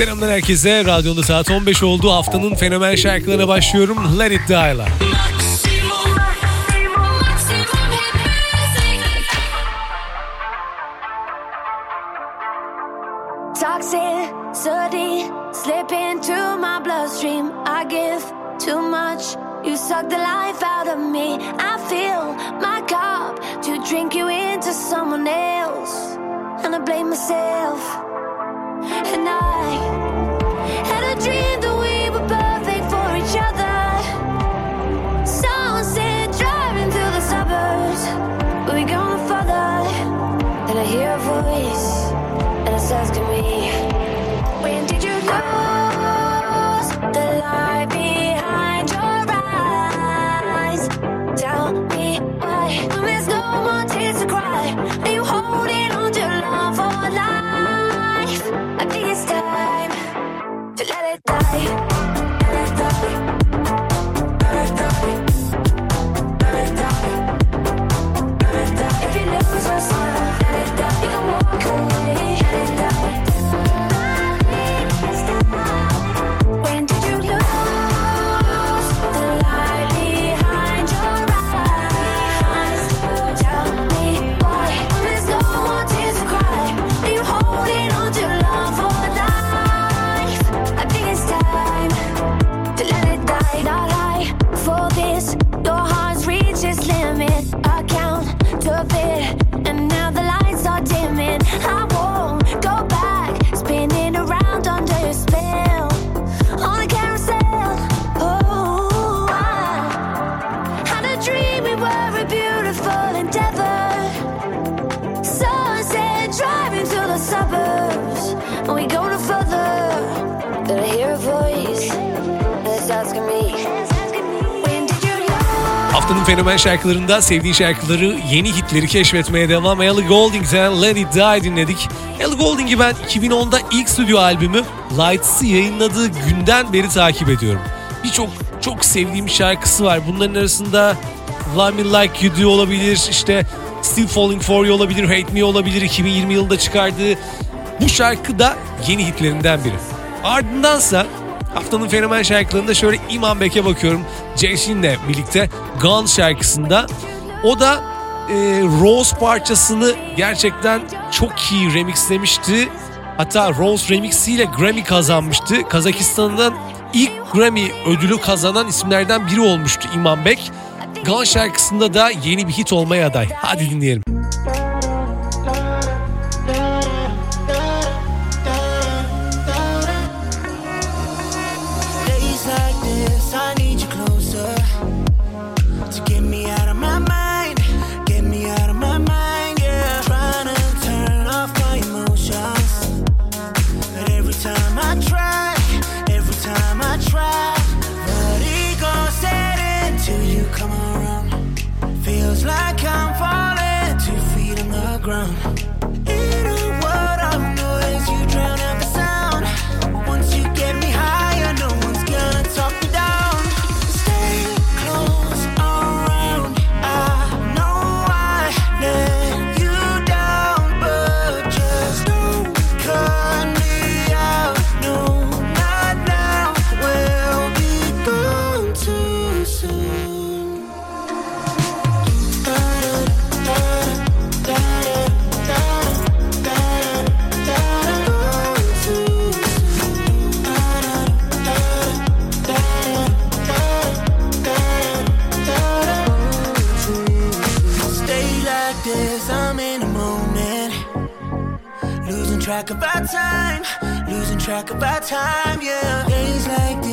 Selamlar herkese. Radyonda saat 15 oldu. Haftanın fenomen şarkılarına başlıyorum. Let It Die'la. Slip into my bloodstream. I give too much. You suck the life out of me. I fill my cup to drink you into someone else. And I blame myself. fenomen şarkılarında sevdiği şarkıları, yeni hitleri keşfetmeye devam. Ellie Goulding'den Let It Die dinledik. Ellie Goulding'i ben 2010'da ilk stüdyo albümü Lights'ı yayınladığı günden beri takip ediyorum. Birçok çok sevdiğim şarkısı var. Bunların arasında Love Me Like You Do olabilir, işte Still Falling For You olabilir, Hate Me olabilir 2020 yılında çıkardığı. Bu şarkı da yeni hitlerinden biri. Ardındansa Haftanın fenomen şarkılarında şöyle İman Bek'e bakıyorum. Ceşin'le birlikte Gun şarkısında. O da e, Rose parçasını gerçekten çok iyi remixlemişti. Hatta Rose remixiyle Grammy kazanmıştı. Kazakistan'dan ilk Grammy ödülü kazanan isimlerden biri olmuştu İman Bek. Gun şarkısında da yeni bir hit olmaya aday. Hadi dinleyelim. track of our time, losing track of our time, yeah. Days like this.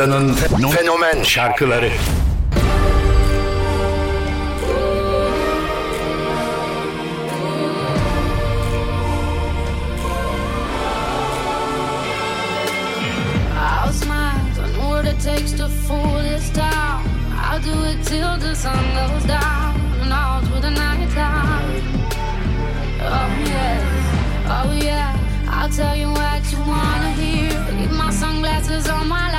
Haftanın fenomen şarkıları. I'll smile, I know what it takes to fool this town. I'll do it till the sun goes down and all through the night time. Oh yeah, oh yeah, I'll tell you what you wanna hear. Keep my sunglasses on while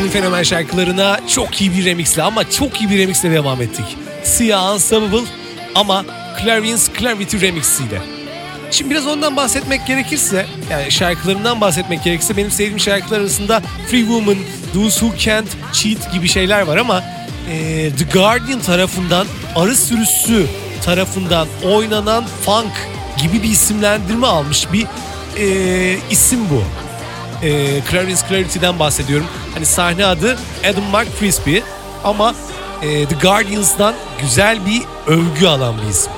Haftanın fenomen şarkılarına çok iyi bir remixle ama çok iyi bir remixle devam ettik. Sia Unstoppable ama Clarence Clarity remix'iyle. Şimdi biraz ondan bahsetmek gerekirse, yani şarkılarından bahsetmek gerekirse benim sevdiğim şarkılar arasında Free Woman, Those Who Can't Cheat gibi şeyler var ama e, The Guardian tarafından, arı sürüsü tarafından oynanan funk gibi bir isimlendirme almış bir e, isim bu e, Clarence Clarity'den bahsediyorum. Hani sahne adı Adam McCrispy ama e, The Guardians'dan güzel bir övgü alan bir isim.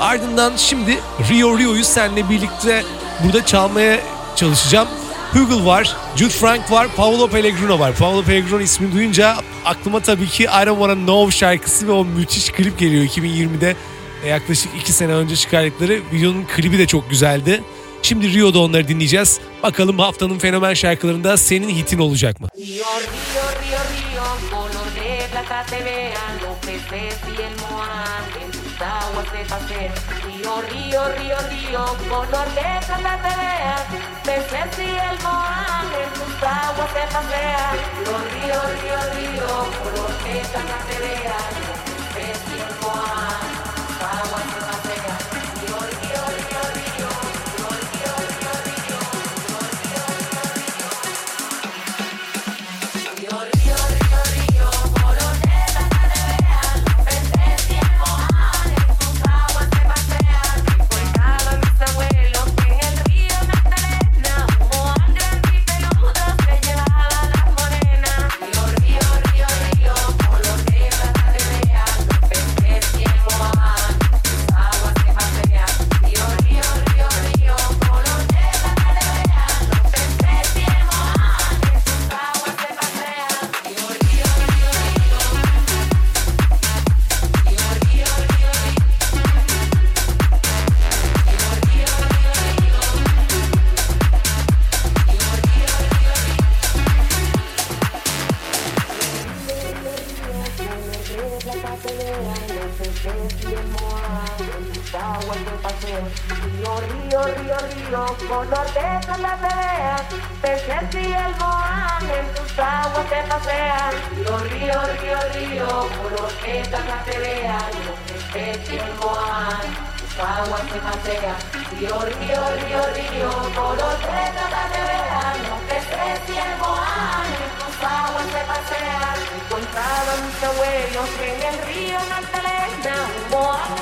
Ardından şimdi Rio Rio'yu seninle birlikte burada çalmaya çalışacağım. Hugel var, Jude Frank var, Paolo Pellegrino var. Paolo Pellegrino ismini duyunca aklıma tabii ki I Don't Wanna Know şarkısı ve o müthiş klip geliyor 2020'de e, yaklaşık 2 sene önce çıkardıkları videonun klibi de çok güzeldi. Şimdi Rio'da onları dinleyeceğiz. Bakalım haftanın fenomen şarkılarında senin hitin olacak mı? Río, río, río, color de plata te vean los peces y el moán en tus aguas de paseo. Río, río, río, río, color de plata te vean peces y el moán en tus aguas de pasean. Río, río, río, río, color de plata te vean de paseo. Río, río, río, río, color de vean. Peces y el moán en tus aguas te pasean. Río, río, río, río, color de vean. Los peces y el moán tus aguas te pasean. Río, río, río, río, color de vean. Los peces y el moán en tus aguas te pasean. Encontraban mis abuelos en el río Magdalena un moán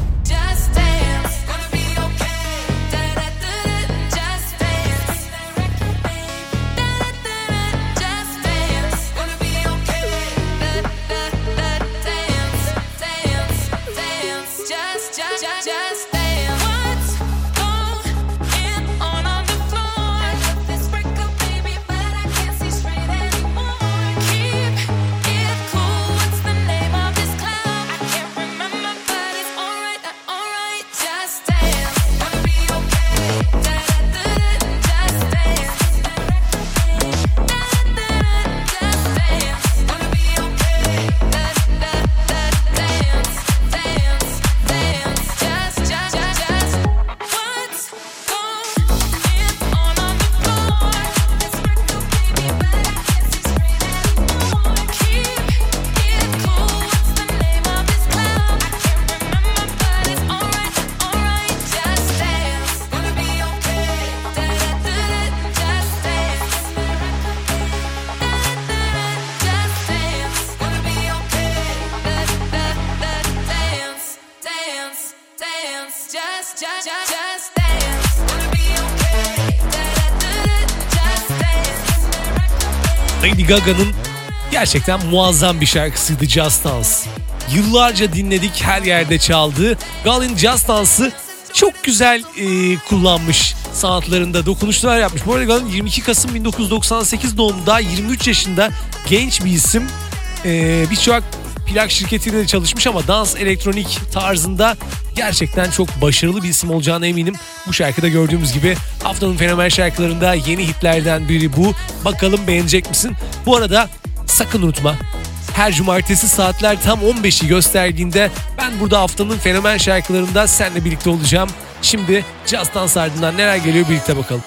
Lady Gaga'nın gerçekten muazzam bir şarkısıydı Just Dance. Yıllarca dinledik, her yerde çaldı. Galin Just Dance'ı çok güzel e, kullanmış sanatlarında dokunuşlar yapmış. Bu arada Galin 22 Kasım 1998 doğumda 23 yaşında genç bir isim. E, Birçok plak şirketiyle de çalışmış ama dans elektronik tarzında gerçekten çok başarılı bir isim olacağına eminim. Bu şarkıda gördüğümüz gibi haftanın fenomen şarkılarında yeni hitlerden biri bu. Bakalım beğenecek misin? Bu arada sakın unutma her cumartesi saatler tam 15'i gösterdiğinde ben burada haftanın fenomen şarkılarında seninle birlikte olacağım. Şimdi Just Dance ardından neler geliyor birlikte bakalım.